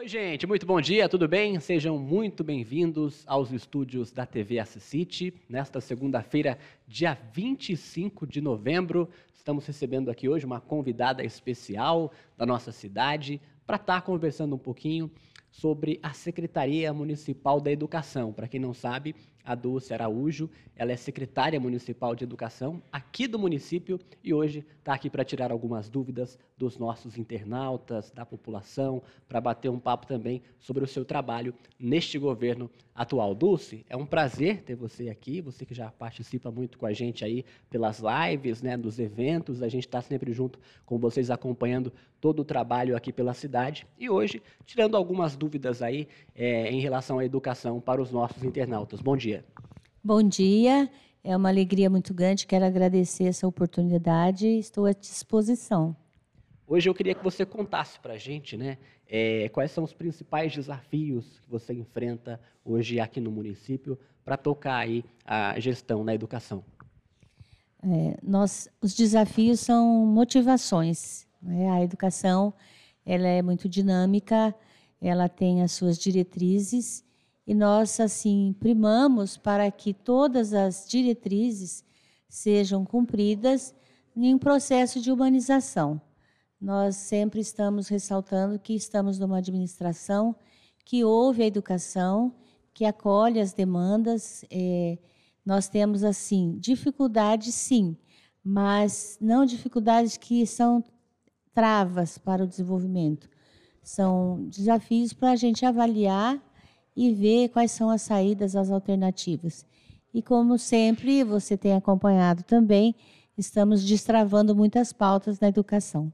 Oi, gente, muito bom dia, tudo bem? Sejam muito bem-vindos aos estúdios da TV City. Nesta segunda-feira, dia 25 de novembro, estamos recebendo aqui hoje uma convidada especial da nossa cidade para estar tá conversando um pouquinho sobre a Secretaria Municipal da Educação. Para quem não sabe, a Dulce Araújo, ela é secretária municipal de educação aqui do município e hoje está aqui para tirar algumas dúvidas dos nossos internautas, da população, para bater um papo também sobre o seu trabalho neste governo atual. Dulce, é um prazer ter você aqui, você que já participa muito com a gente aí pelas lives, né, dos eventos, a gente está sempre junto com vocês acompanhando todo o trabalho aqui pela cidade e hoje tirando algumas dúvidas aí é, em relação à educação para os nossos internautas. Bom dia. Bom dia, é uma alegria muito grande, quero agradecer essa oportunidade estou à disposição. Hoje eu queria que você contasse para a gente, né, é, quais são os principais desafios que você enfrenta hoje aqui no município para tocar aí a gestão na educação. É, nós, os desafios são motivações. Né? A educação ela é muito dinâmica, ela tem as suas diretrizes e nós, assim, primamos para que todas as diretrizes sejam cumpridas em um processo de humanização. Nós sempre estamos ressaltando que estamos numa administração que ouve a educação, que acolhe as demandas. É, nós temos, assim, dificuldades, sim, mas não dificuldades que são travas para o desenvolvimento. São desafios para a gente avaliar e ver quais são as saídas, as alternativas. E como sempre, você tem acompanhado também, estamos destravando muitas pautas na educação.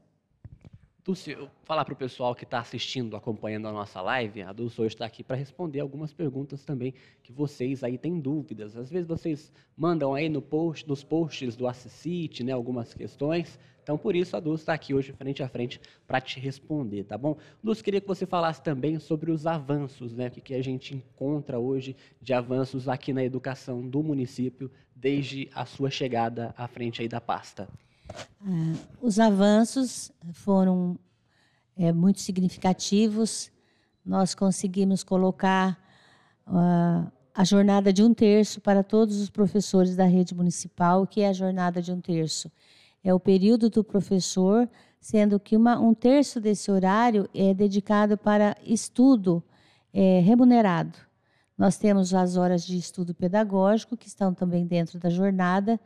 Dulce, eu falar para o pessoal que está assistindo, acompanhando a nossa live, a Dulce hoje está aqui para responder algumas perguntas também que vocês aí têm dúvidas. Às vezes vocês mandam aí no post, nos posts do Assisite, né, algumas questões. Então, por isso, a Dulce está aqui hoje frente a frente para te responder, tá bom? Dulce, queria que você falasse também sobre os avanços, né? O que, que a gente encontra hoje de avanços aqui na educação do município desde a sua chegada à frente aí da pasta. Ah, os avanços foram é, muito significativos. Nós conseguimos colocar uh, a jornada de um terço para todos os professores da rede municipal, que é a jornada de um terço. É o período do professor, sendo que uma, um terço desse horário é dedicado para estudo é, remunerado. Nós temos as horas de estudo pedagógico, que estão também dentro da jornada,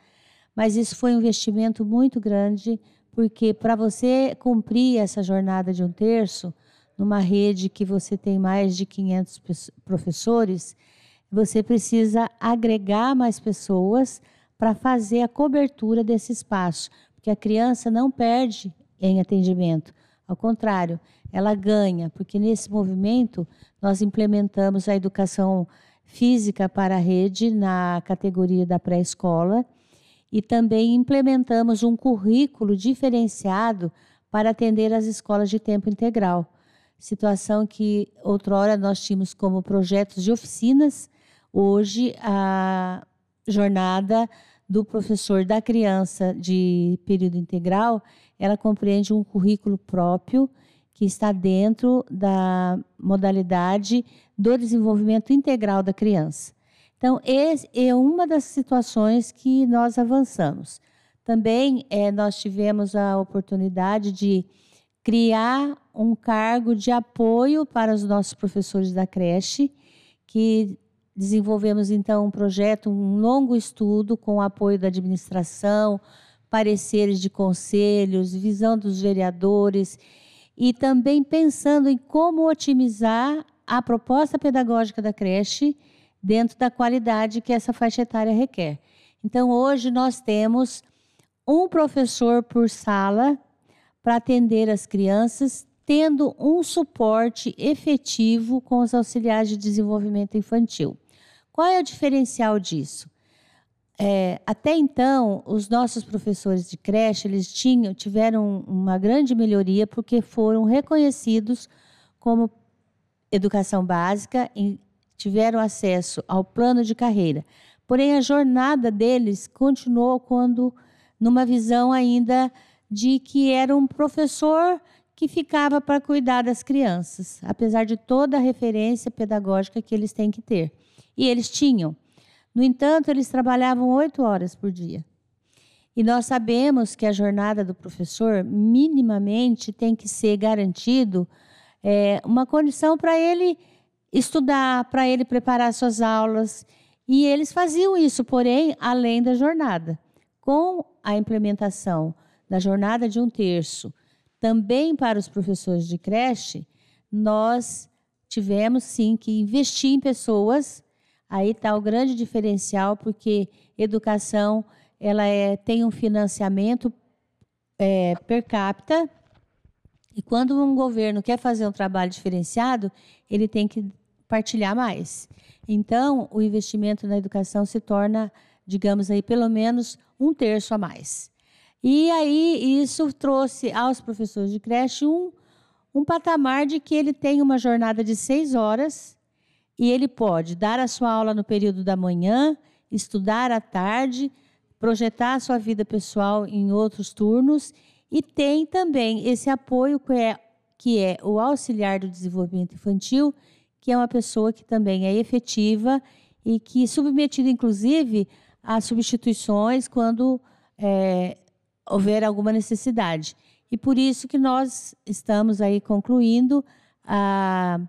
mas isso foi um investimento muito grande, porque para você cumprir essa jornada de um terço, numa rede que você tem mais de 500 professores, você precisa agregar mais pessoas para fazer a cobertura desse espaço, porque a criança não perde em atendimento, ao contrário, ela ganha, porque nesse movimento nós implementamos a educação física para a rede na categoria da pré-escola e também implementamos um currículo diferenciado para atender as escolas de tempo integral. Situação que outrora nós tínhamos como projetos de oficinas, hoje a jornada do professor da criança de período integral, ela compreende um currículo próprio que está dentro da modalidade do desenvolvimento integral da criança. Então, esse é uma das situações que nós avançamos. Também é, nós tivemos a oportunidade de criar um cargo de apoio para os nossos professores da creche, que desenvolvemos então um projeto, um longo estudo com o apoio da administração, pareceres de conselhos, visão dos vereadores e também pensando em como otimizar a proposta pedagógica da creche dentro da qualidade que essa faixa etária requer. Então, hoje nós temos um professor por sala para atender as crianças, tendo um suporte efetivo com os auxiliares de desenvolvimento infantil. Qual é o diferencial disso? É, até então, os nossos professores de creche eles tinham, tiveram uma grande melhoria porque foram reconhecidos como educação básica em tiveram acesso ao plano de carreira. Porém, a jornada deles continuou quando numa visão ainda de que era um professor que ficava para cuidar das crianças, apesar de toda a referência pedagógica que eles têm que ter. E eles tinham. No entanto, eles trabalhavam oito horas por dia. E nós sabemos que a jornada do professor, minimamente, tem que ser garantido é, uma condição para ele estudar, para ele preparar suas aulas. E eles faziam isso, porém, além da jornada. Com a implementação da jornada de um terço, também para os professores de creche, nós tivemos sim que investir em pessoas. Aí está o grande diferencial, porque educação ela é, tem um financiamento é, per capita. E quando um governo quer fazer um trabalho diferenciado, ele tem que partilhar mais. Então, o investimento na educação se torna, digamos aí, pelo menos um terço a mais. E aí isso trouxe aos professores de creche um, um patamar de que ele tem uma jornada de seis horas e ele pode dar a sua aula no período da manhã, estudar à tarde, projetar a sua vida pessoal em outros turnos e tem também esse apoio que é, que é o auxiliar do desenvolvimento infantil, que é uma pessoa que também é efetiva e que submetida, inclusive, a substituições quando é, houver alguma necessidade. E por isso que nós estamos aí concluindo a,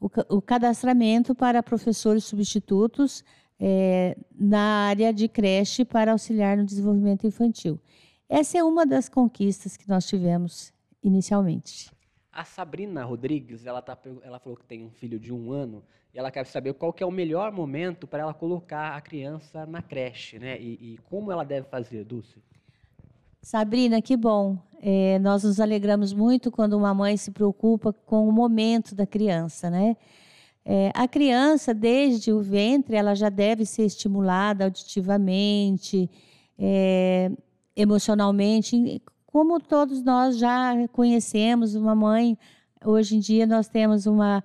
o, o cadastramento para professores substitutos é, na área de creche para auxiliar no desenvolvimento infantil. Essa é uma das conquistas que nós tivemos inicialmente. A Sabrina Rodrigues, ela, tá, ela falou que tem um filho de um ano e ela quer saber qual que é o melhor momento para ela colocar a criança na creche, né? E, e como ela deve fazer, Dulce? Sabrina, que bom. É, nós nos alegramos muito quando uma mãe se preocupa com o momento da criança, né? É, a criança, desde o ventre, ela já deve ser estimulada auditivamente, é, emocionalmente, como todos nós já conhecemos. Uma mãe, hoje em dia, nós temos uma,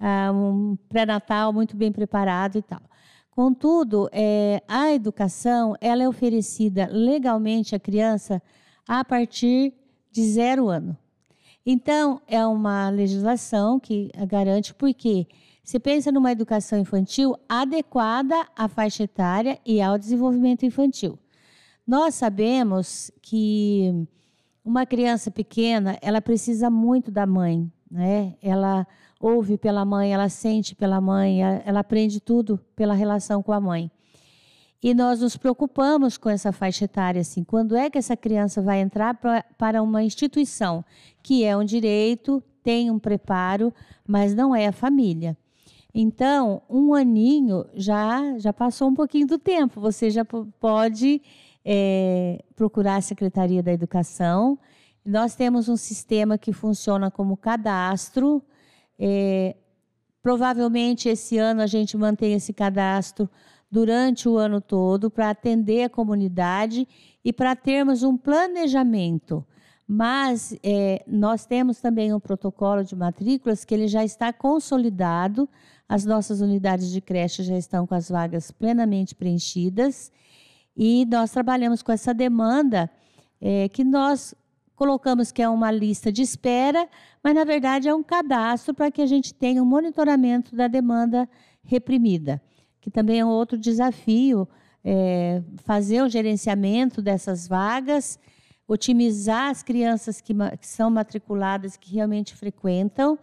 uh, um pré-natal muito bem preparado e tal. Contudo, é, a educação ela é oferecida legalmente à criança a partir de zero ano. Então, é uma legislação que garante, porque se pensa numa educação infantil adequada à faixa etária e ao desenvolvimento infantil. Nós sabemos que uma criança pequena, ela precisa muito da mãe, né? Ela ouve pela mãe, ela sente pela mãe, ela aprende tudo pela relação com a mãe. E nós nos preocupamos com essa faixa etária, assim, quando é que essa criança vai entrar pra, para uma instituição que é um direito, tem um preparo, mas não é a família. Então, um aninho já já passou um pouquinho do tempo. Você já pode é, procurar a Secretaria da Educação. Nós temos um sistema que funciona como cadastro é, provavelmente esse ano a gente mantém esse cadastro durante o ano todo para atender a comunidade e para termos um planejamento. Mas é, nós temos também um protocolo de matrículas que ele já está consolidado. As nossas unidades de creche já estão com as vagas plenamente preenchidas e nós trabalhamos com essa demanda é, que nós colocamos que é uma lista de espera, mas na verdade é um cadastro para que a gente tenha um monitoramento da demanda reprimida, que também é um outro desafio, é, fazer o gerenciamento dessas vagas, otimizar as crianças que, que são matriculadas, que realmente frequentam,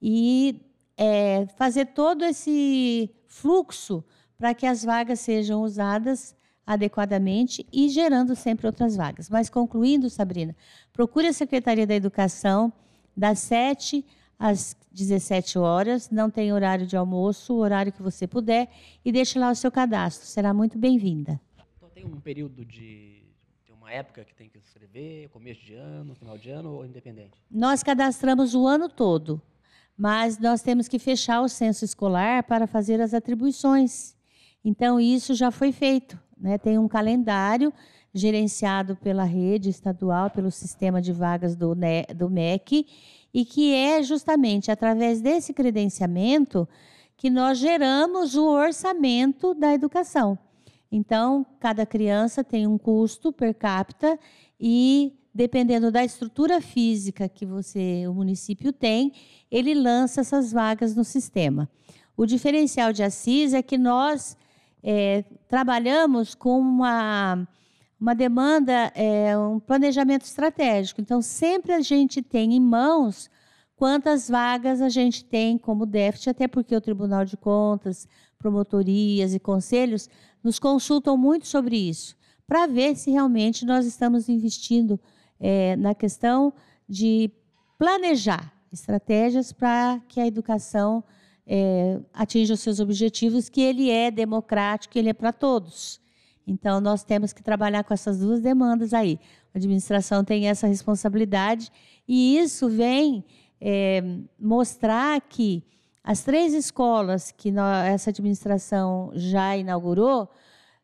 e é, fazer todo esse fluxo para que as vagas sejam usadas adequadamente e gerando sempre outras vagas. Mas concluindo, Sabrina, procure a Secretaria da Educação das 7 às 17 horas, não tem horário de almoço, o horário que você puder, e deixe lá o seu cadastro, será muito bem-vinda. Então tem um período de tem uma época que tem que escrever, começo de ano, final de ano ou independente? Nós cadastramos o ano todo, mas nós temos que fechar o censo escolar para fazer as atribuições. Então isso já foi feito. Né? Tem um calendário gerenciado pela rede estadual, pelo sistema de vagas do, do MEC, e que é justamente através desse credenciamento que nós geramos o orçamento da educação. Então, cada criança tem um custo per capita e dependendo da estrutura física que você, o município tem, ele lança essas vagas no sistema. O diferencial de Assis é que nós é, trabalhamos com uma, uma demanda, é, um planejamento estratégico. Então, sempre a gente tem em mãos quantas vagas a gente tem como déficit, até porque o Tribunal de Contas, promotorias e conselhos nos consultam muito sobre isso, para ver se realmente nós estamos investindo é, na questão de planejar estratégias para que a educação é, atinja os seus objetivos, que ele é democrático, ele é para todos. Então, nós temos que trabalhar com essas duas demandas aí. A administração tem essa responsabilidade e isso vem é, mostrar que as três escolas que essa administração já inaugurou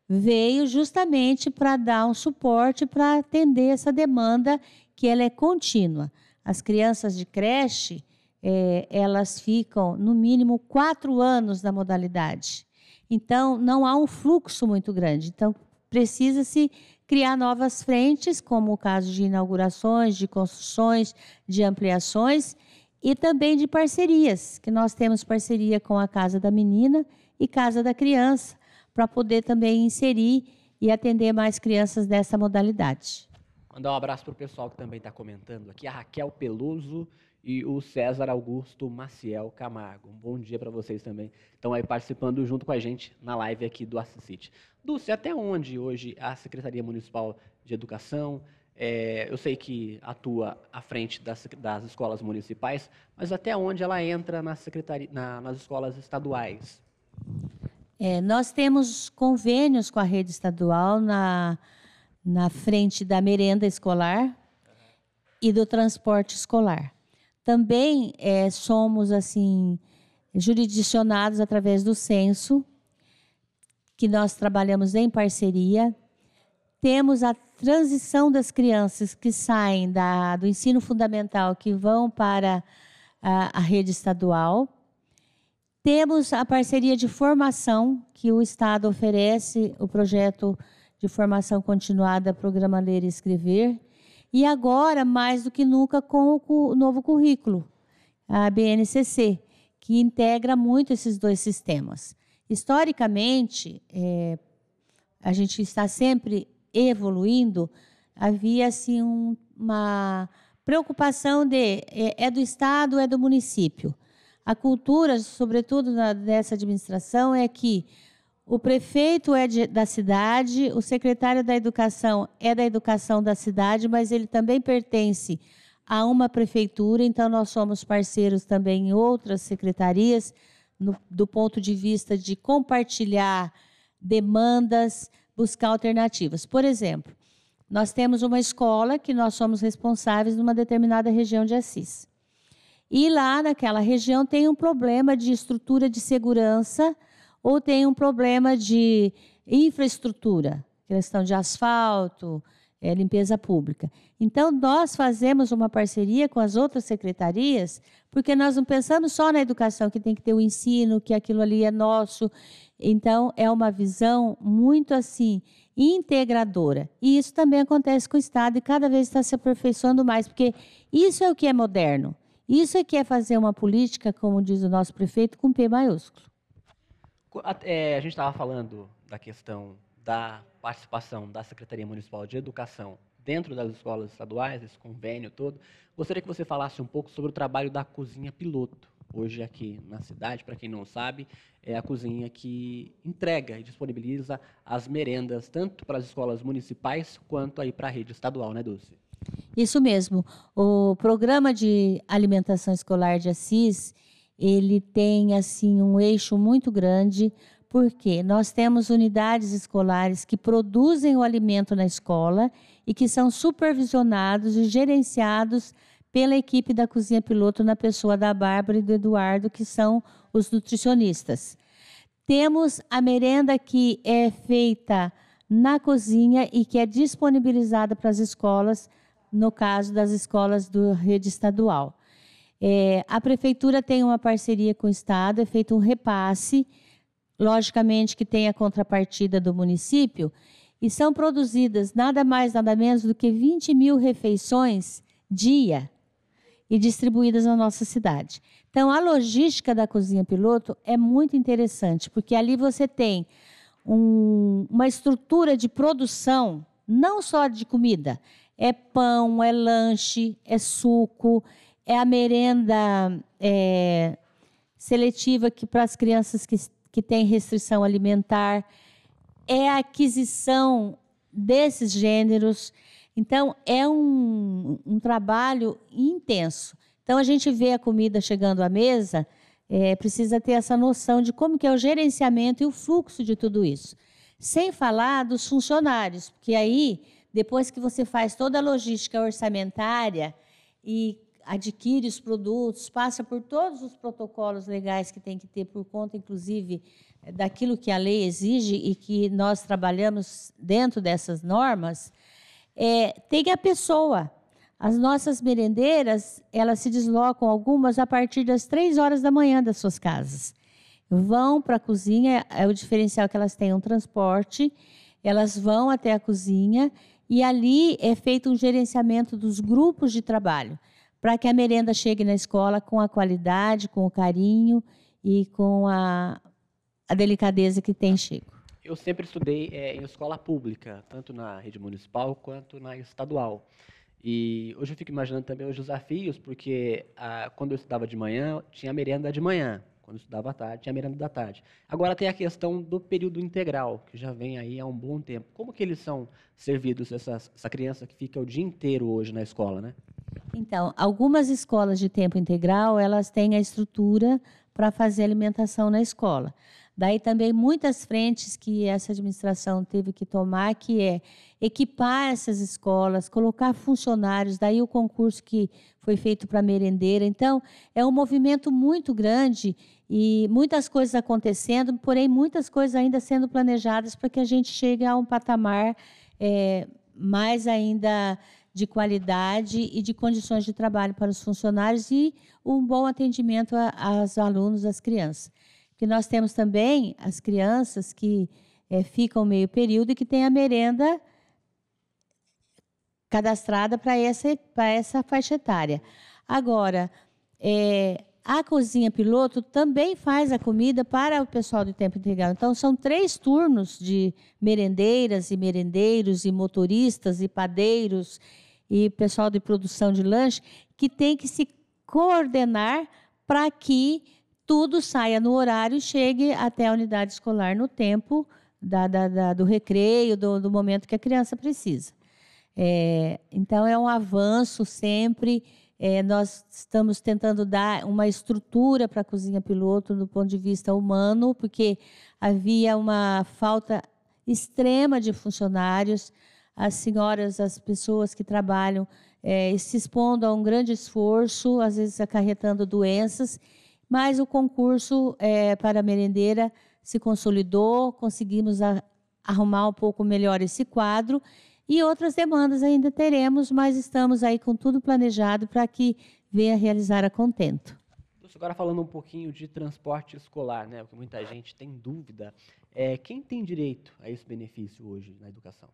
veio justamente para dar um suporte para atender essa demanda que ela é contínua. As crianças de creche, é, elas ficam no mínimo quatro anos na modalidade. Então, não há um fluxo muito grande. Então, precisa-se criar novas frentes, como o caso de inaugurações, de construções, de ampliações e também de parcerias, que nós temos parceria com a Casa da Menina e Casa da Criança, para poder também inserir e atender mais crianças dessa modalidade. Mandar um abraço para o pessoal que também está comentando aqui, a Raquel Peluso e o César Augusto Maciel Camargo. Um bom dia para vocês também. Estão aí participando junto com a gente na live aqui do Assisite. Dulce, até onde hoje a Secretaria Municipal de Educação, é, eu sei que atua à frente das, das, escolas municipais, mas até onde ela entra na secretaria, na, nas escolas estaduais? É, nós temos convênios com a rede estadual na, na frente da merenda escolar e do transporte escolar. Também é, somos assim jurisdicionados através do censo, que nós trabalhamos em parceria. Temos a transição das crianças que saem da, do ensino fundamental, que vão para a, a rede estadual. Temos a parceria de formação, que o Estado oferece, o projeto de formação continuada, Programa Ler e Escrever e agora, mais do que nunca, com o novo currículo, a BNCC, que integra muito esses dois sistemas. Historicamente, é, a gente está sempre evoluindo, havia assim um, uma preocupação de é, é, do Estado, é do município. A cultura, sobretudo na, dessa administração, é que o prefeito é de, da cidade, o secretário da educação é da educação da cidade, mas ele também pertence a uma prefeitura, então nós somos parceiros também em outras secretarias, no, do ponto de vista de compartilhar demandas, buscar alternativas. Por exemplo, nós temos uma escola que nós somos responsáveis numa determinada região de Assis. E lá naquela região tem um problema de estrutura de segurança ou tem um problema de infraestrutura, questão de asfalto, é, limpeza pública. Então, nós fazemos uma parceria com as outras secretarias, porque nós não pensamos só na educação, que tem que ter o ensino, que aquilo ali é nosso. Então, é uma visão muito assim, integradora. E isso também acontece com o Estado e cada vez está se aperfeiçoando mais, porque isso é o que é moderno. Isso é que é fazer uma política, como diz o nosso prefeito, com P maiúsculo. É, a gente estava falando da questão da participação da Secretaria Municipal de Educação dentro das escolas estaduais, esse convênio todo. Gostaria que você falasse um pouco sobre o trabalho da cozinha piloto. Hoje aqui na cidade, para quem não sabe, é a cozinha que entrega e disponibiliza as merendas tanto para as escolas municipais quanto aí para a rede estadual, né, Dulce? Isso mesmo. O programa de alimentação escolar de Assis, ele tem assim um eixo muito grande, porque nós temos unidades escolares que produzem o alimento na escola e que são supervisionados e gerenciados pela equipe da cozinha piloto na pessoa da Bárbara e do Eduardo, que são os nutricionistas. Temos a merenda que é feita na cozinha e que é disponibilizada para as escolas, no caso das escolas do rede estadual. É, a prefeitura tem uma parceria com o Estado, é feito um repasse, logicamente que tem a contrapartida do município, e são produzidas nada mais, nada menos do que 20 mil refeições dia e distribuídas na nossa cidade. Então, a logística da cozinha piloto é muito interessante, porque ali você tem um, uma estrutura de produção, não só de comida, é pão, é lanche, é suco, é a merenda é, seletiva que para as crianças que, que têm restrição alimentar é a aquisição desses gêneros. Então, é um, um trabalho intenso. Então, a gente vê a comida chegando à mesa, é, precisa ter essa noção de como que é o gerenciamento e o fluxo de tudo isso. Sem falar dos funcionários, porque aí, depois que você faz toda a logística orçamentária e adquire os produtos, passa por todos os protocolos legais que tem que ter por conta, inclusive, daquilo que a lei exige e que nós trabalhamos dentro dessas normas, é, tem a pessoa. As nossas merendeiras, elas se deslocam algumas a partir das três horas da manhã das suas casas. Vão para a cozinha, é o diferencial que elas têm um transporte, elas vão até a cozinha e ali é feito um gerenciamento dos grupos de trabalho, para que a merenda chegue na escola com a qualidade, com o carinho e com a, a delicadeza que tem Chico. Eu sempre estudei é, em escola pública, tanto na rede municipal quanto na estadual. E hoje eu fico imaginando também os desafios, porque ah, quando eu estudava de manhã, tinha merenda de manhã. Quando eu estudava à tarde, tinha merenda da tarde. Agora tem a questão do período integral, que já vem aí há um bom tempo. Como que eles são servidos, essa, essa criança que fica o dia inteiro hoje na escola, né? Então, algumas escolas de tempo integral, elas têm a estrutura para fazer alimentação na escola. Daí também muitas frentes que essa administração teve que tomar, que é equipar essas escolas, colocar funcionários, daí o concurso que foi feito para merendeira. Então, é um movimento muito grande e muitas coisas acontecendo, porém muitas coisas ainda sendo planejadas para que a gente chegue a um patamar é, mais ainda de qualidade e de condições de trabalho para os funcionários e um bom atendimento aos alunos, às crianças que nós temos também as crianças que é, ficam meio período e que têm a merenda cadastrada para essa, essa faixa etária. Agora, é, a cozinha piloto também faz a comida para o pessoal do tempo integral. Então, são três turnos de merendeiras e merendeiros, e motoristas, e padeiros, e pessoal de produção de lanche, que tem que se coordenar para que tudo saia no horário e chegue até a unidade escolar no tempo da, da, da, do recreio, do, do, momento que a criança precisa. É, então, é um avanço sempre. É, nós estamos tentando dar uma estrutura para a cozinha piloto do ponto de vista humano, porque havia uma falta extrema de funcionários. As senhoras, as pessoas que trabalham, é, se expondo a um grande esforço, às vezes acarretando doenças mas o concurso é, para a merendeira se consolidou, conseguimos a, arrumar um pouco melhor esse quadro e outras demandas ainda teremos, mas estamos aí com tudo planejado para que venha realizar a contento. Agora falando um pouquinho de transporte escolar, né, porque muita gente tem dúvida, é, quem tem direito a esse benefício hoje na educação?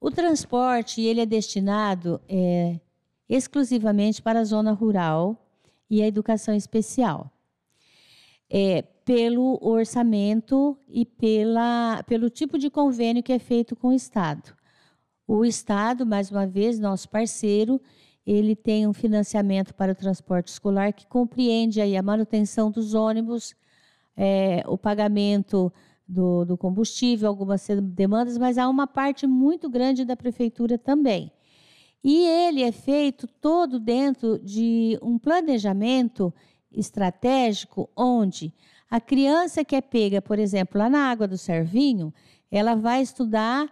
O transporte ele é destinado é, exclusivamente para a zona rural e a educação especial. É, pelo orçamento e pela, pelo tipo de convênio que é feito com o Estado. O Estado, mais uma vez, nosso parceiro, ele tem um financiamento para o transporte escolar que compreende aí a manutenção dos ônibus, é, o pagamento do, do, combustível, algumas demandas, mas há uma parte muito grande da prefeitura também. E ele é feito todo dentro de um planejamento estratégico onde a criança que é pega, por exemplo, lá na água do Servinho, ela vai estudar,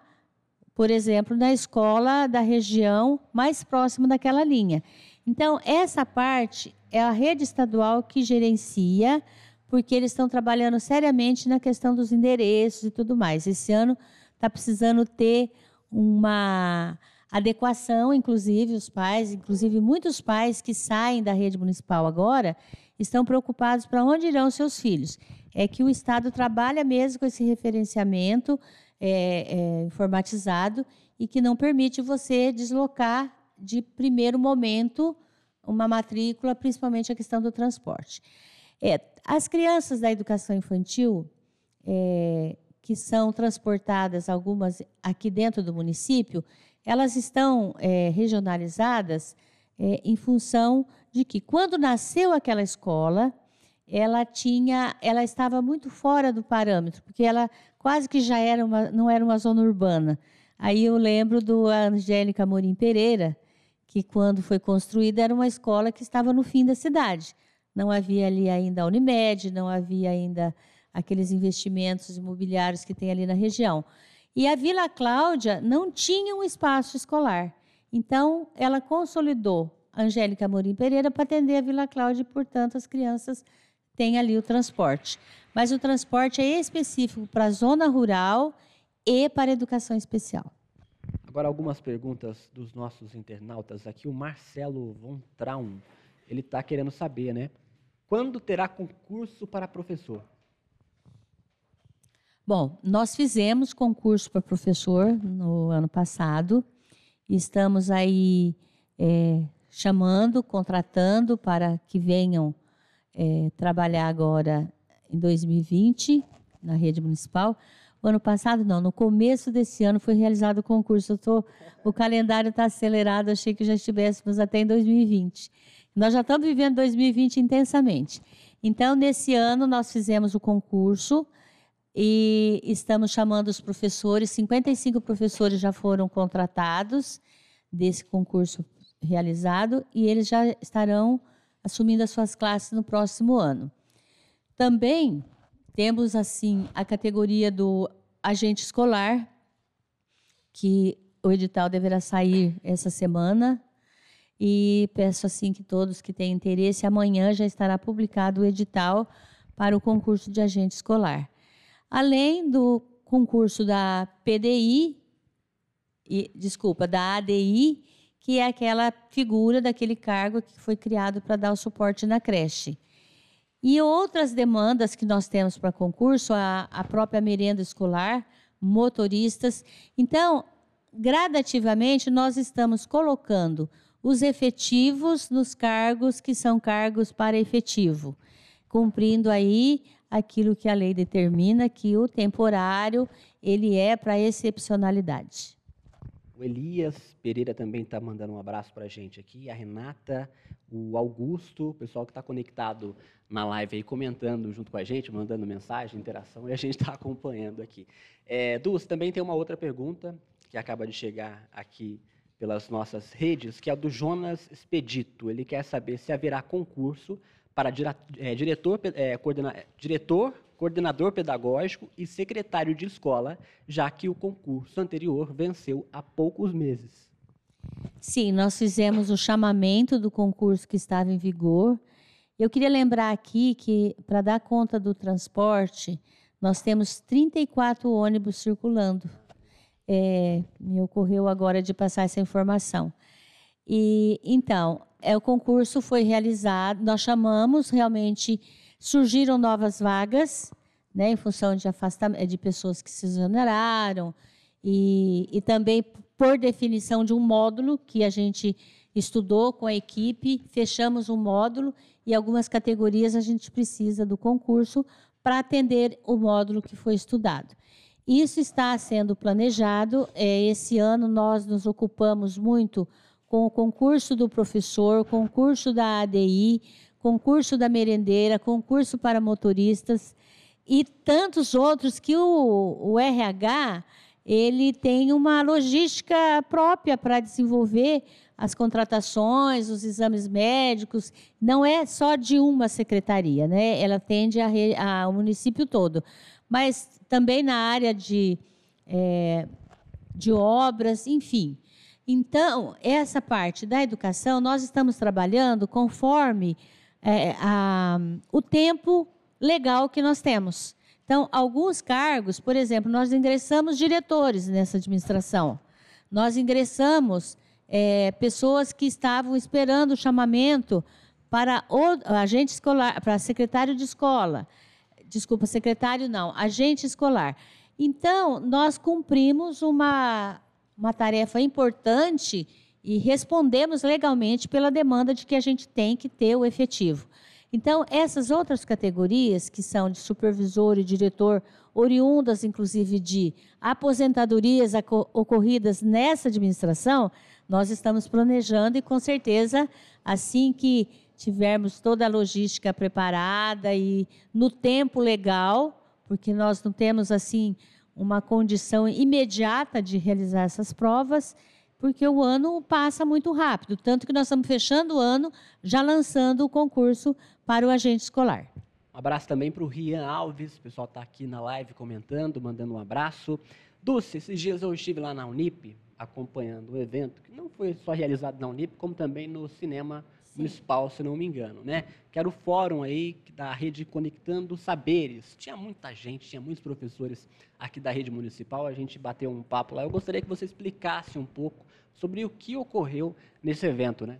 por exemplo, na escola da região mais próxima daquela linha. Então, essa parte é a rede estadual que gerencia, porque eles estão trabalhando seriamente na questão dos endereços e tudo mais. Esse ano está precisando ter uma adequação, inclusive os pais, inclusive muitos pais que saem da rede municipal agora, estão preocupados para onde irão seus filhos. É que o Estado trabalha mesmo com esse referenciamento, é, é, informatizado e que não permite você deslocar de primeiro momento uma matrícula, principalmente a questão do transporte. É, as crianças da educação infantil, é, que são transportadas, algumas aqui dentro do município, elas estão é, regionalizadas é, em função de que, quando nasceu aquela escola, ela tinha, ela estava muito fora do parâmetro, porque ela quase que já era uma, não era uma zona urbana. Aí eu lembro do Angélica Morim Pereira, que quando foi construída era uma escola que estava no fim da cidade. Não havia ali ainda a Unimed, não havia ainda aqueles investimentos imobiliários que tem ali na região. E a Vila Cláudia não tinha um espaço escolar. Então, ela consolidou Angélica Morim Pereira para atender a Vila Cláudia e, portanto, as crianças têm ali o transporte. Mas o transporte é específico para a zona rural e para a educação especial. Agora, algumas perguntas dos nossos internautas aqui. O Marcelo Von Traum, ele está querendo saber, né? Quando terá concurso para professor? Bom, nós fizemos concurso para professor no ano passado. Estamos aí é, chamando, contratando para que venham é, trabalhar agora em 2020 na rede municipal. O ano passado, não, no começo desse ano foi realizado o concurso. Tô, o calendário está acelerado, achei que já estivéssemos até em 2020. Nós já estamos vivendo 2020 intensamente. Então, nesse ano, nós fizemos o concurso e estamos chamando os professores, 55 professores já foram contratados desse concurso realizado e eles já estarão assumindo as suas classes no próximo ano. Também temos assim a categoria do agente escolar, que o edital deverá sair essa semana e peço assim que todos que têm interesse, amanhã já estará publicado o edital para o concurso de agente escolar além do concurso da PDI, e, desculpa, da ADI, que é aquela figura daquele cargo que foi criado para dar o suporte na creche. E outras demandas que nós temos para concurso, a, a própria merenda escolar, motoristas. Então, gradativamente, nós estamos colocando os efetivos nos cargos que são cargos para efetivo, cumprindo aí aquilo que a lei determina que o temporário ele é para excepcionalidade. Elias Pereira também está mandando um abraço para a gente aqui. A Renata, o Augusto, o pessoal que está conectado na live aí, comentando junto com a gente, mandando mensagem, interação, e a gente está acompanhando aqui. É, Dulce, também tem uma outra pergunta que acaba de chegar aqui pelas nossas redes, que é a do Jonas Expedito. Ele quer saber se haverá concurso para é, diretor, é, coordena, diretor, coordenador pedagógico e secretário de escola, já que o concurso anterior venceu há poucos meses. Sim, nós fizemos o chamamento do concurso que estava em vigor. Eu queria lembrar aqui que, para dar conta do transporte, nós temos 34 ônibus circulando. É, me ocorreu agora de passar essa informação. E então, é, o concurso foi realizado, nós chamamos realmente, surgiram novas vagas, né, em função de afastamento de pessoas que se exoneraram, e, e também por definição de um módulo que a gente estudou com a equipe, fechamos um módulo e algumas categorias a gente precisa do concurso para atender o módulo que foi estudado. Isso está sendo planejado. É, esse ano nós nos ocupamos muito com o concurso do professor, concurso da ADI, concurso da merendeira, concurso para motoristas e tantos outros que o, o RH ele tem uma logística própria para desenvolver as contratações, os exames médicos, não é só de uma secretaria, né? Ela atende ao município todo, mas também na área de, é, de obras, enfim. Então, essa parte da educação, nós estamos trabalhando conforme é, a, o tempo legal que nós temos. Então, alguns cargos, por exemplo, nós ingressamos diretores nessa administração. Nós ingressamos é, pessoas que estavam esperando o chamamento para o agente escolar, para secretário de escola. Desculpa, secretário não, agente escolar. Então, nós cumprimos uma, uma tarefa importante e respondemos legalmente pela demanda de que a gente tem que ter o efetivo. Então, essas outras categorias, que são de supervisor e diretor, oriundas inclusive de aposentadorias ocorridas nessa administração, nós estamos planejando e com certeza, assim que tivermos toda a logística preparada e no tempo legal, porque nós não temos assim uma condição imediata de realizar essas provas, porque o ano passa muito rápido, tanto que nós estamos fechando o ano já lançando o concurso para o agente escolar. Um abraço também para o Rian Alves, o pessoal está aqui na live comentando, mandando um abraço. Dulce, esses dias eu estive lá na Unip, acompanhando o evento, que não foi só realizado na Unip, como também no cinema. Municipal, se não me engano, né? Que era o fórum aí da rede Conectando Saberes. Tinha muita gente, tinha muitos professores aqui da rede municipal, a gente bateu um papo lá. Eu gostaria que você explicasse um pouco sobre o que ocorreu nesse evento, né?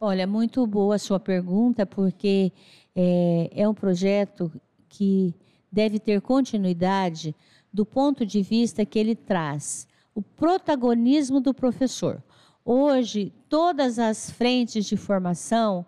Olha, muito boa a sua pergunta, porque é, é um projeto que deve ter continuidade do ponto de vista que ele traz o protagonismo do professor. Hoje, todas as frentes de formação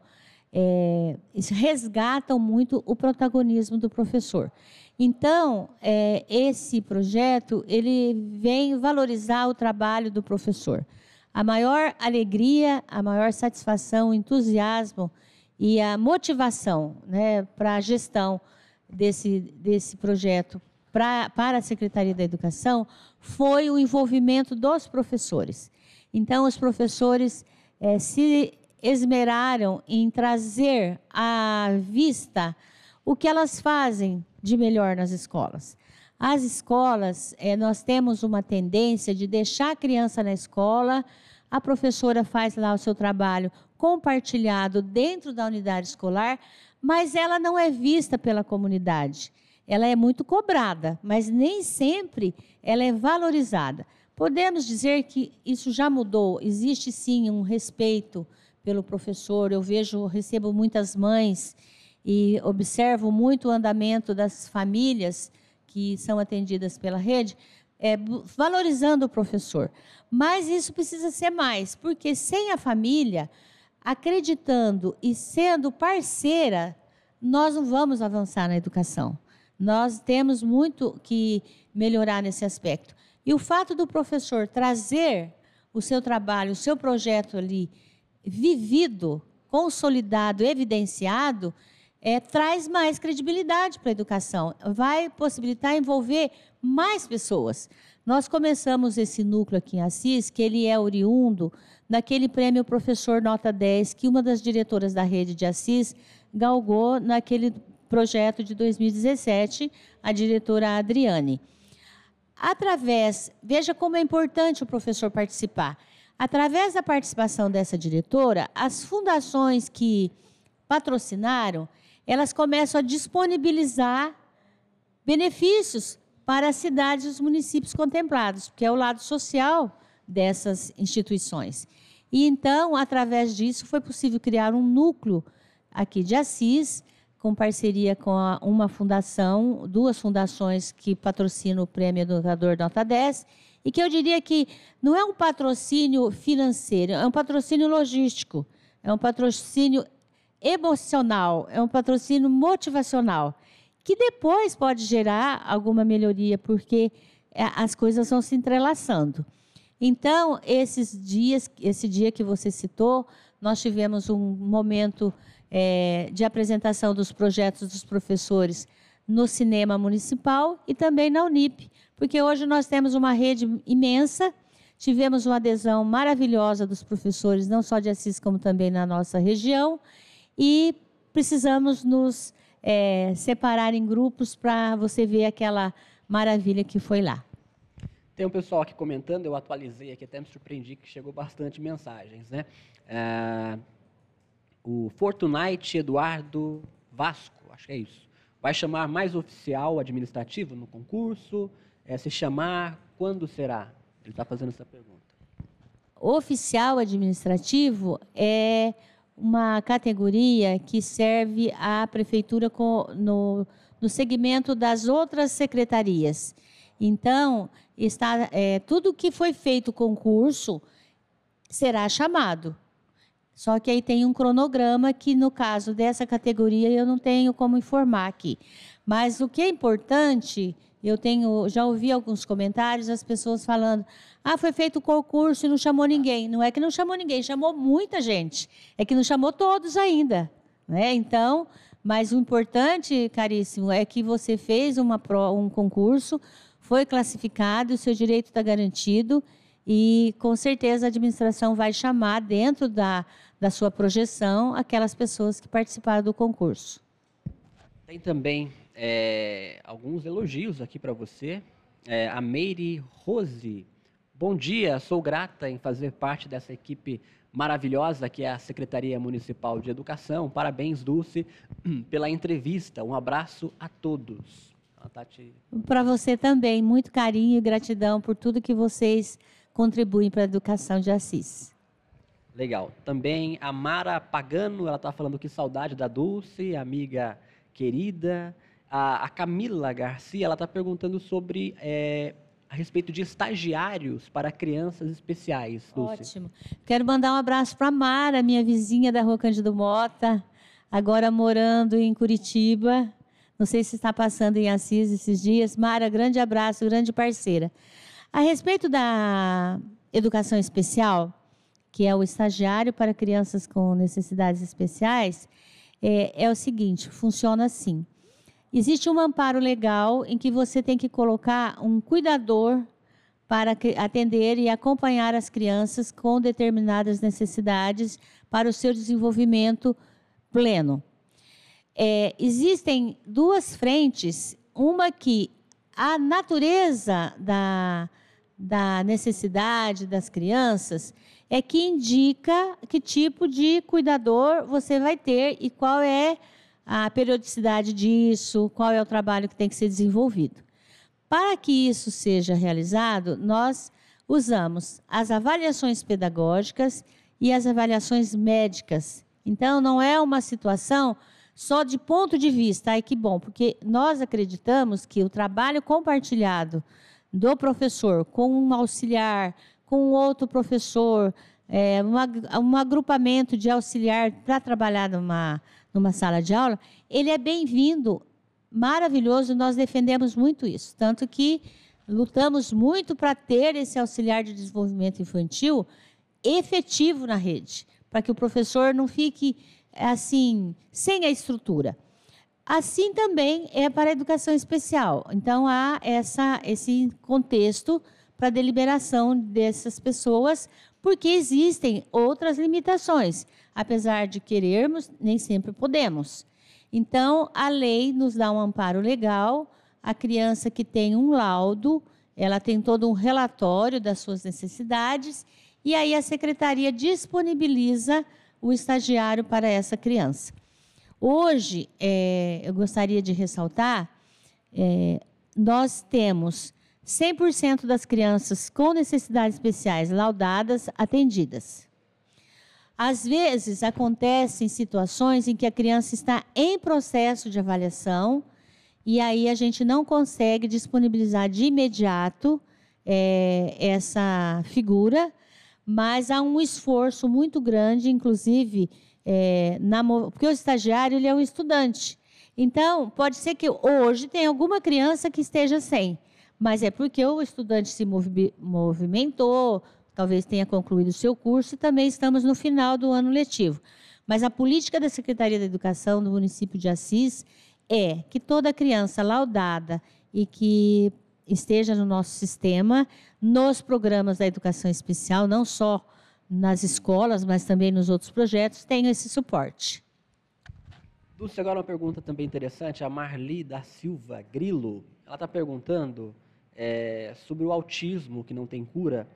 é, resgatam muito o protagonismo do professor. Então, é, esse projeto ele vem valorizar o trabalho do professor. A maior alegria, a maior satisfação, entusiasmo e a motivação né, para a gestão desse, desse projeto pra, para a Secretaria da Educação foi o envolvimento dos professores. Então, os professores é, se esmeraram em trazer à vista o que elas fazem de melhor nas escolas. As escolas, é, nós temos uma tendência de deixar a criança na escola, a professora faz lá o seu trabalho compartilhado dentro da unidade escolar, mas ela não é vista pela comunidade. Ela é muito cobrada, mas nem sempre ela é valorizada. Podemos dizer que isso já mudou. Existe sim um respeito pelo professor. Eu vejo, recebo muitas mães e observo muito o andamento das famílias que são atendidas pela rede, é, valorizando o professor. Mas isso precisa ser mais, porque sem a família acreditando e sendo parceira, nós não vamos avançar na educação. Nós temos muito que melhorar nesse aspecto. E o fato do professor trazer o seu trabalho, o seu projeto ali vivido, consolidado, evidenciado, é, traz mais credibilidade para a educação, vai possibilitar envolver mais pessoas. Nós começamos esse núcleo aqui em Assis, que ele é oriundo daquele prêmio Professor Nota 10, que uma das diretoras da rede de Assis galgou naquele projeto de 2017, a diretora Adriane. Através, veja como é importante o professor participar. Através da participação dessa diretora, as fundações que patrocinaram, elas começam a disponibilizar benefícios para as cidades e os municípios contemplados, que é o lado social dessas instituições. E então, através disso, foi possível criar um núcleo aqui de Assis, com parceria com a, uma fundação, duas fundações que patrocinam o Prêmio Educador Nota 10, e que eu diria que não é um patrocínio financeiro, é um patrocínio logístico, é um patrocínio emocional, é um patrocínio motivacional, que depois pode gerar alguma melhoria, porque é, as coisas vão se entrelaçando. Então, esses dias, esse dia que você citou, nós tivemos um momento é, de apresentação dos projetos dos professores no cinema municipal e também na Unip, porque hoje nós temos uma rede imensa, tivemos uma adesão maravilhosa dos professores, não só de Assis, como também na nossa região, e precisamos nos é, separar em grupos para você ver aquela maravilha que foi lá. Tem um pessoal aqui comentando, eu atualizei aqui, até me surpreendi que chegou bastante mensagens, né? É, o Fortunite Eduardo Vasco, acho que é isso. Vai chamar mais oficial administrativo no concurso? É, se chamar, quando será? Ele está fazendo essa pergunta. Oficial administrativo é uma categoria que serve à prefeitura no, no segmento das outras secretarias. Então, está, é, tudo que foi feito concurso será chamado. Só que aí tem um cronograma que, no caso dessa categoria, eu não tenho como informar aqui. Mas o que é importante, eu tenho, já ouvi alguns comentários, as pessoas falando: ah, foi feito o concurso e não chamou ninguém. Não é que não chamou ninguém, chamou muita gente. É que não chamou todos ainda. Né? Então, mas o importante, caríssimo, é que você fez uma, um concurso, foi classificado, o seu direito está garantido e com certeza a administração vai chamar dentro da da sua projeção aquelas pessoas que participaram do concurso. Tem também é, alguns elogios aqui para você. É, a Meire Rose. Bom dia, sou grata em fazer parte dessa equipe maravilhosa que é a Secretaria Municipal de Educação. Parabéns, Dulce, pela entrevista. Um abraço a todos. Para você também, muito carinho e gratidão por tudo que vocês contribuem para a educação de Assis. Legal. Também a Mara Pagano, ela está falando que saudade da Dulce, amiga querida. A, a Camila Garcia, ela está perguntando sobre é, a respeito de estagiários para crianças especiais. Dulce. Ótimo. Quero mandar um abraço para a Mara, minha vizinha da Rua Cândido Mota, agora morando em Curitiba. Não sei se está passando em Assis esses dias. Mara, grande abraço, grande parceira. A respeito da educação especial, que é o estagiário para crianças com necessidades especiais, é, é o seguinte: funciona assim. Existe um amparo legal em que você tem que colocar um cuidador para atender e acompanhar as crianças com determinadas necessidades para o seu desenvolvimento pleno. É, existem duas frentes, uma que a natureza da, da necessidade das crianças é que indica que tipo de cuidador você vai ter e qual é a periodicidade disso, qual é o trabalho que tem que ser desenvolvido. Para que isso seja realizado, nós usamos as avaliações pedagógicas e as avaliações médicas. Então, não é uma situação só de ponto de vista, ai que bom, porque nós acreditamos que o trabalho compartilhado do professor com um auxiliar, com outro professor, é, uma, um agrupamento de auxiliar para trabalhar numa, numa sala de aula, ele é bem-vindo, maravilhoso, nós defendemos muito isso. Tanto que lutamos muito para ter esse auxiliar de desenvolvimento infantil efetivo na rede, para que o professor não fique assim, sem a estrutura. Assim também é para a educação especial. Então há essa, esse contexto para a deliberação dessas pessoas, porque existem outras limitações. Apesar de querermos, nem sempre podemos. Então, a lei nos dá um amparo legal. A criança que tem um laudo, ela tem todo um relatório das suas necessidades, e aí a secretaria disponibiliza o estagiário para essa criança. Hoje, é, eu gostaria de ressaltar, é, nós temos 100% das crianças com necessidades especiais laudadas atendidas. Às vezes, acontecem situações em que a criança está em processo de avaliação e aí a gente não consegue disponibilizar de imediato é, essa figura, mas há um esforço muito grande, inclusive, é, na, porque o estagiário ele é um estudante. Então, pode ser que hoje tenha alguma criança que esteja sem mas é porque o estudante se movimentou, talvez tenha concluído o seu curso e também estamos no final do ano letivo. Mas a política da Secretaria da Educação do município de Assis é que toda criança laudada e que esteja no nosso sistema, nos programas da educação especial, não só nas escolas, mas também nos outros projetos, tenha esse suporte. Dulce, agora uma pergunta também interessante. A Marli da Silva Grilo, ela está perguntando é, sobre o autismo que não tem cura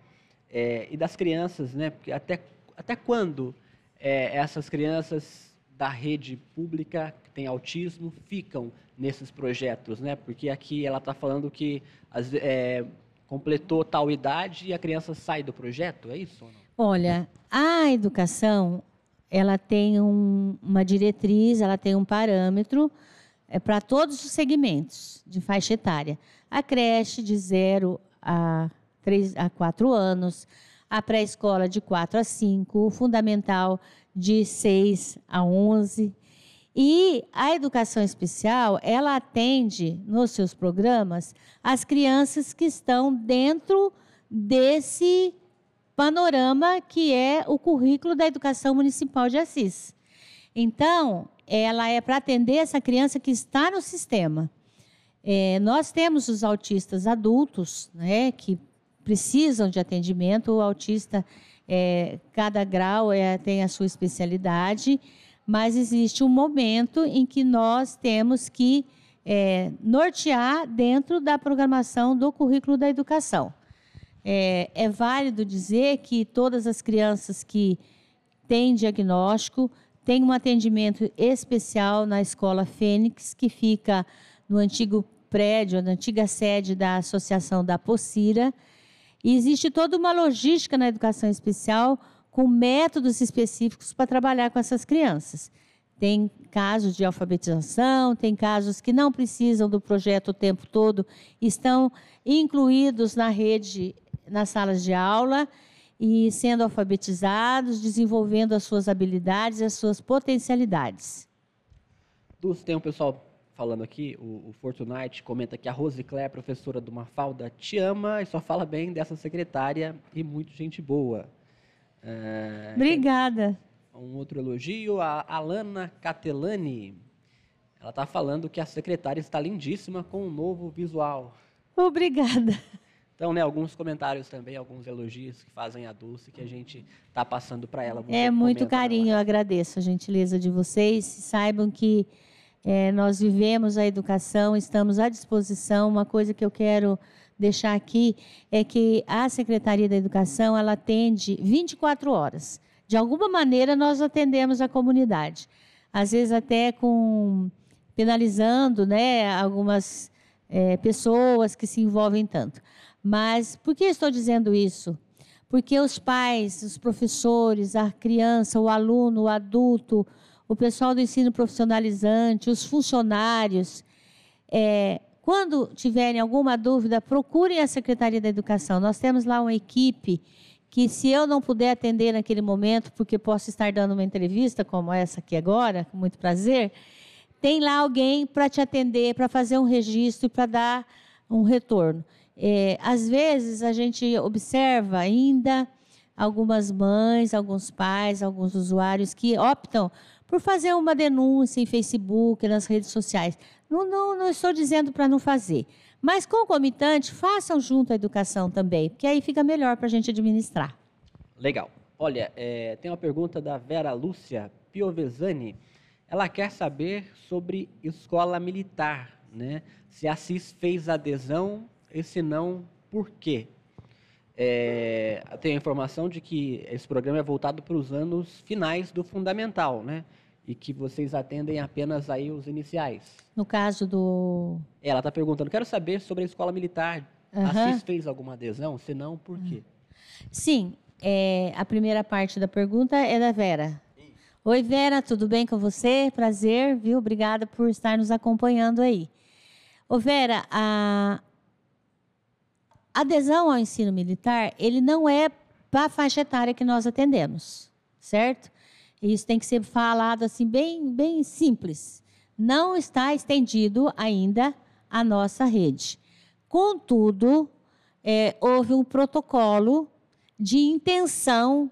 é, e das crianças, né? Porque até, até quando é, essas crianças da rede pública que tem autismo ficam nesses projetos, né? Porque aqui ela está falando que as, é, completou tal idade e a criança sai do projeto, é isso? Olha, a educação ela tem um, uma diretriz, ela tem um parâmetro é para todos os segmentos de faixa etária. A creche de 0 a, 3, a 4 anos, a pré-escola de 4 a 5, o fundamental de 6 a 11. E a educação especial, ela atende nos seus programas as crianças que estão dentro desse panorama que é o currículo da educação municipal de Assis. Então, ela é para atender essa criança que está no sistema. É, nós temos os autistas adultos, né, que precisam de atendimento. O autista, é, cada grau é, tem a sua especialidade, mas existe um momento em que nós temos que é, nortear dentro da programação do currículo da educação. É, é válido dizer que todas as crianças que têm diagnóstico tem um atendimento especial na Escola Fênix, que fica no antigo prédio, na antiga sede da Associação da Pocira. E existe toda uma logística na educação especial com métodos específicos para trabalhar com essas crianças. Tem casos de alfabetização, tem casos que não precisam do projeto o tempo todo, estão incluídos na rede, nas salas de aula e sendo alfabetizados, desenvolvendo as suas habilidades e as suas potencialidades. Dos, tem um pessoal falando aqui, o, o Fortunite comenta que a Rose Claire, professora do Mafalda, te ama e só fala bem dessa secretária e muito gente boa. É, Obrigada. Um outro elogio, a Alana Catelani. Ela está falando que a secretária está lindíssima com um novo visual. Obrigada. Então, né, alguns comentários também, alguns elogios que fazem a Dulce, que a gente está passando para ela. é muito carinho, eu agradeço a gentileza de vocês. Saibam que é, nós vivemos a educação, estamos à disposição. Uma coisa que eu quero deixar aqui é que a Secretaria da Educação ela atende 24 horas. De alguma maneira, nós atendemos a comunidade. Às vezes até com penalizando né, algumas é, pessoas que se envolvem tanto. Mas por que estou dizendo isso? Porque os pais, os professores, a criança, o aluno, o adulto, o pessoal do ensino profissionalizante, os funcionários, é, quando tiverem alguma dúvida, procurem a Secretaria da Educação. Nós temos lá uma equipe que, se eu não puder atender naquele momento, porque posso estar dando uma entrevista como essa aqui agora, com muito prazer, tem lá alguém para te atender, para fazer um registro e para dar um retorno. É, às vezes a gente observa ainda algumas mães, alguns pais, alguns usuários que optam por fazer uma denúncia em Facebook, nas redes sociais. Não, não, não estou dizendo para não fazer. Mas, concomitante, façam junto à educação também, porque aí fica melhor para a gente administrar. Legal. Olha, é, tem uma pergunta da Vera Lúcia Piovesani. Ela quer saber sobre escola militar, né? Se a CIS fez adesão e se não, por quê? É, tem a informação de que esse programa é voltado para os anos finais do fundamental, né? E que vocês atendem apenas aí os iniciais. No caso do... Ela está perguntando, quero saber sobre a escola militar. Uhum. A CIS fez alguma adesão? Se não, por quê? Sim, é, a primeira parte da pergunta é da Vera. Oi, Vera, tudo bem com você? Prazer, viu? Obrigada por estar nos acompanhando aí. Ô, Vera, a, adesão ao ensino militar, ele não é para a faixa etária que nós atendemos, certo? Isso tem que ser falado assim bem, bem simples. Não está estendido ainda a nossa rede. Contudo, é, houve um protocolo de intenção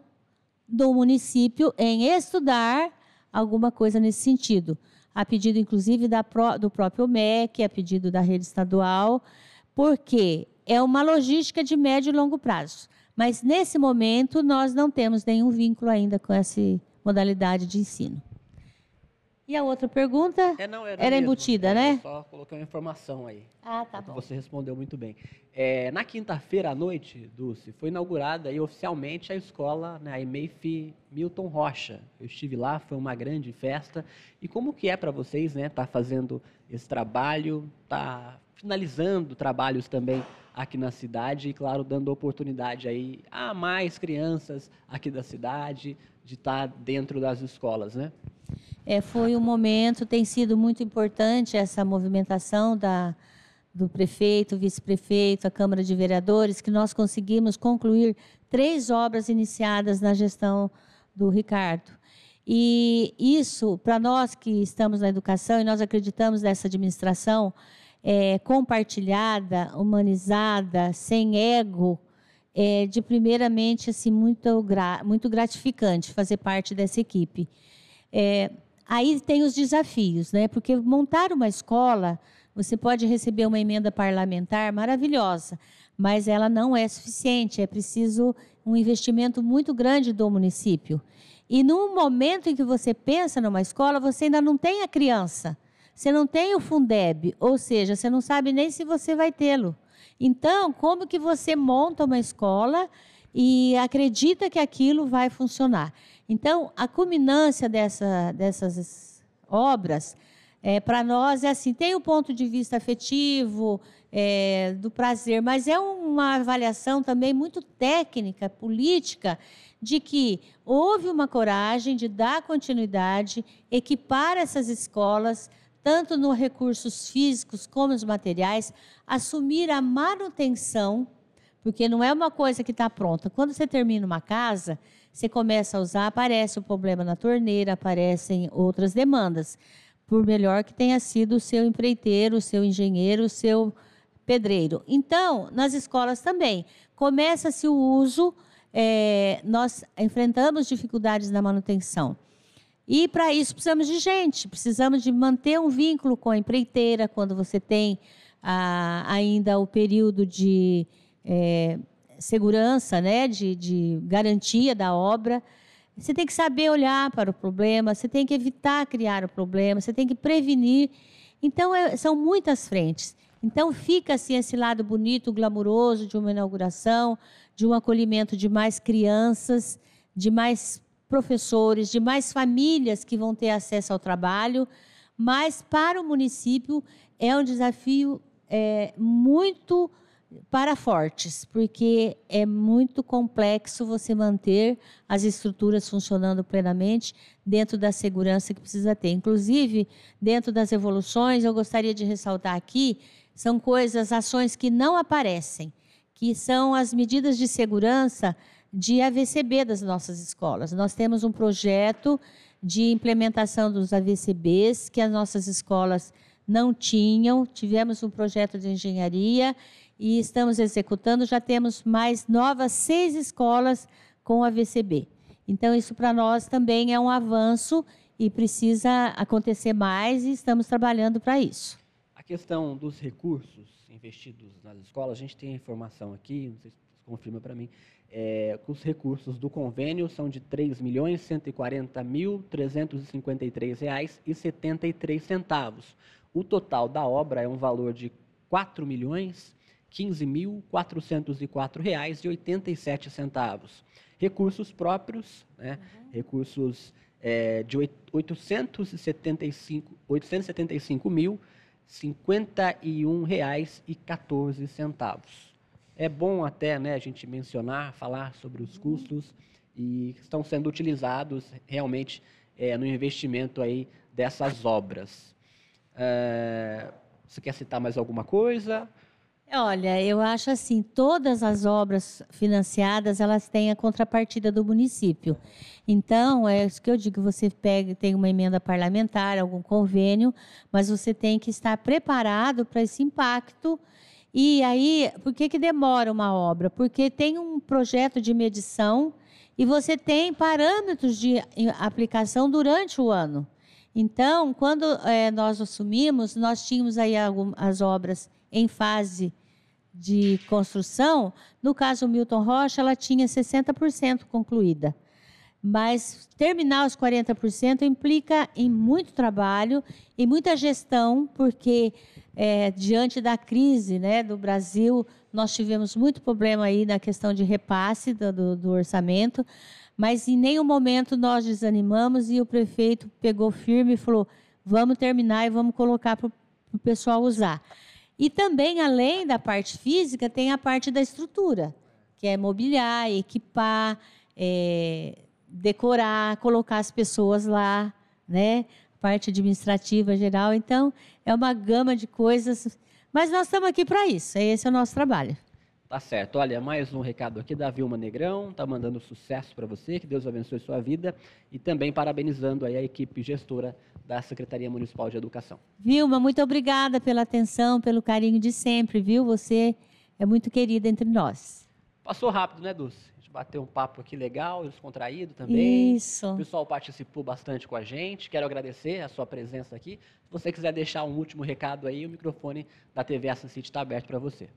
do município em estudar alguma coisa nesse sentido, a pedido inclusive da, do próprio MEC, a pedido da rede estadual, porque é uma logística de médio e longo prazo. Mas, nesse momento, nós não temos nenhum vínculo ainda com essa modalidade de ensino. E a outra pergunta é, não, era, era embutida, né? Só coloquei uma informação aí. Ah, tá bom. Você respondeu muito bem. É, na quinta-feira à noite, Dulce, foi inaugurada aí, oficialmente a escola, né, a EMEIF Milton Rocha. Eu estive lá, foi uma grande festa. E como que é para vocês, né, estar tá fazendo esse trabalho, tá finalizando trabalhos também aqui na cidade e, claro, dando oportunidade aí a mais crianças aqui da cidade de estar dentro das escolas, né? é, foi um momento, tem sido muito importante essa movimentação da, do prefeito, vice-prefeito, a Câmara de Vereadores, que nós conseguimos concluir três obras iniciadas na gestão do Ricardo. E isso, para nós que estamos na educação e nós acreditamos nessa administração é, compartilhada, humanizada, sem ego, é de primeiramente assim muito, gra muito gratificante fazer parte dessa equipe. É, aí tem os desafios, né? Porque montar uma escola, você pode receber uma emenda parlamentar maravilhosa, mas ela não é suficiente. É preciso um investimento muito grande do município. E no momento em que você pensa numa escola, você ainda não tem a criança. Você não tem o Fundeb, ou seja, você não sabe nem se você vai tê-lo. Então, como que você monta uma escola e acredita que aquilo vai funcionar? Então, a culminância dessa, dessas obras, é, para nós, é assim: tem o ponto de vista afetivo, é, do prazer, mas é uma avaliação também muito técnica, política, de que houve uma coragem de dar continuidade, equipar essas escolas, tanto nos recursos físicos como nos materiais, assumir a manutenção, porque não é uma coisa que está pronta. Quando você termina uma casa, você começa a usar, aparece o problema na torneira, aparecem outras demandas. Por melhor que tenha sido o seu empreiteiro, o seu engenheiro, o seu pedreiro. Então, nas escolas também, começa-se o uso, é, nós enfrentamos dificuldades na manutenção. E para isso precisamos de gente, precisamos de manter um vínculo com a empreiteira quando você tem ah, ainda o período de é, segurança, né, de, de garantia da obra. Você tem que saber olhar para o problema, você tem que evitar criar o problema, você tem que prevenir. Então, é, são muitas frentes. Então, fica assim esse lado bonito, glamuroso de uma inauguração, de um acolhimento de mais crianças, de mais professores, de mais famílias que vão ter acesso ao trabalho, mas para o município é um desafio é, muito para fortes, porque é muito complexo você manter as estruturas funcionando plenamente dentro da segurança que precisa ter. Inclusive, dentro das evoluções, eu gostaria de ressaltar aqui, são coisas, ações que não aparecem, que são as medidas de segurança de AVCB das nossas escolas. Nós temos um projeto de implementação dos AVCBs que as nossas escolas não tinham. Tivemos um projeto de engenharia e estamos executando. Já temos mais novas seis escolas com AVCB. Então, isso para nós também é um avanço e precisa acontecer mais e estamos trabalhando para isso. A questão dos recursos investidos nas escolas, a gente tem a informação aqui, não sei se confirma para mim, é, os recursos do convênio são de R$ 3.140.353,73. O total da obra é um valor de R$ 4.015.404,87. Recursos próprios, né? Uhum. recursos é, de 875, 875 mil R$ 51,14 é bom até né, a gente mencionar, falar sobre os custos e estão sendo utilizados realmente é, no investimento aí dessas obras. É, você quer citar mais alguma coisa? Olha, eu acho assim, todas as obras financiadas, elas têm a contrapartida do município. Então, é isso que eu digo, você pega, tem uma emenda parlamentar, algum convênio, mas você tem que estar preparado para esse impacto e aí, por que, que demora uma obra? Porque tem um projeto de medição e você tem parâmetros de aplicação durante o ano. Então, quando é, nós assumimos, nós tínhamos aí as obras em fase de construção. No caso Milton Rocha, ela tinha 60% concluída. Mas terminar os 40% implica em muito trabalho e muita gestão, porque é, diante da crise né, do Brasil, nós tivemos muito problema aí na questão de repasse do, do, orçamento, mas em nenhum momento nós desanimamos e o prefeito pegou firme e falou: vamos terminar e vamos colocar para o pessoal usar. E também, além da parte física, tem a parte da estrutura, que é mobiliar, equipar, é, decorar, colocar as pessoas lá né? Parte administrativa geral. Então, é uma gama de coisas. Mas nós estamos aqui para isso. Esse é o nosso trabalho. Tá certo. Olha, mais um recado aqui da Vilma Negrão, tá mandando sucesso para você, que Deus abençoe sua vida e também parabenizando aí a equipe gestora da Secretaria Municipal de Educação. Vilma, muito obrigada pela atenção, pelo carinho de sempre, viu? Você é muito querida entre nós. Passou rápido, né, Dulce? Bateu um papo aqui legal, descontraído também. Isso. O pessoal participou bastante com a gente. Quero agradecer a sua presença aqui. Se você quiser deixar um último recado aí, o microfone da TV Assisite está aberto para você.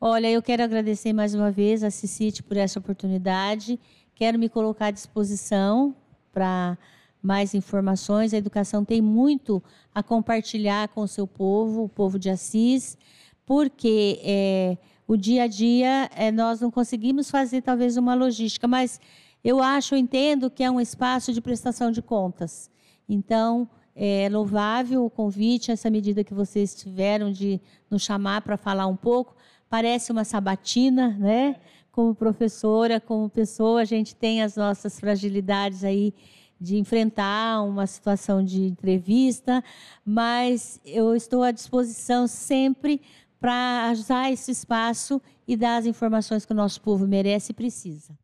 Olha, eu quero agradecer mais uma vez a Cicite por essa oportunidade. Quero me colocar à disposição para mais informações. A educação tem muito a compartilhar com o seu povo, o povo de Assis, porque é, o dia a dia é, nós não conseguimos fazer talvez uma logística, mas eu acho, eu entendo que é um espaço de prestação de contas. Então, é louvável o convite, essa medida que vocês tiveram de nos chamar para falar um pouco parece uma sabatina, né? Como professora, como pessoa, a gente tem as nossas fragilidades aí de enfrentar uma situação de entrevista, mas eu estou à disposição sempre para usar esse espaço e dar as informações que o nosso povo merece e precisa.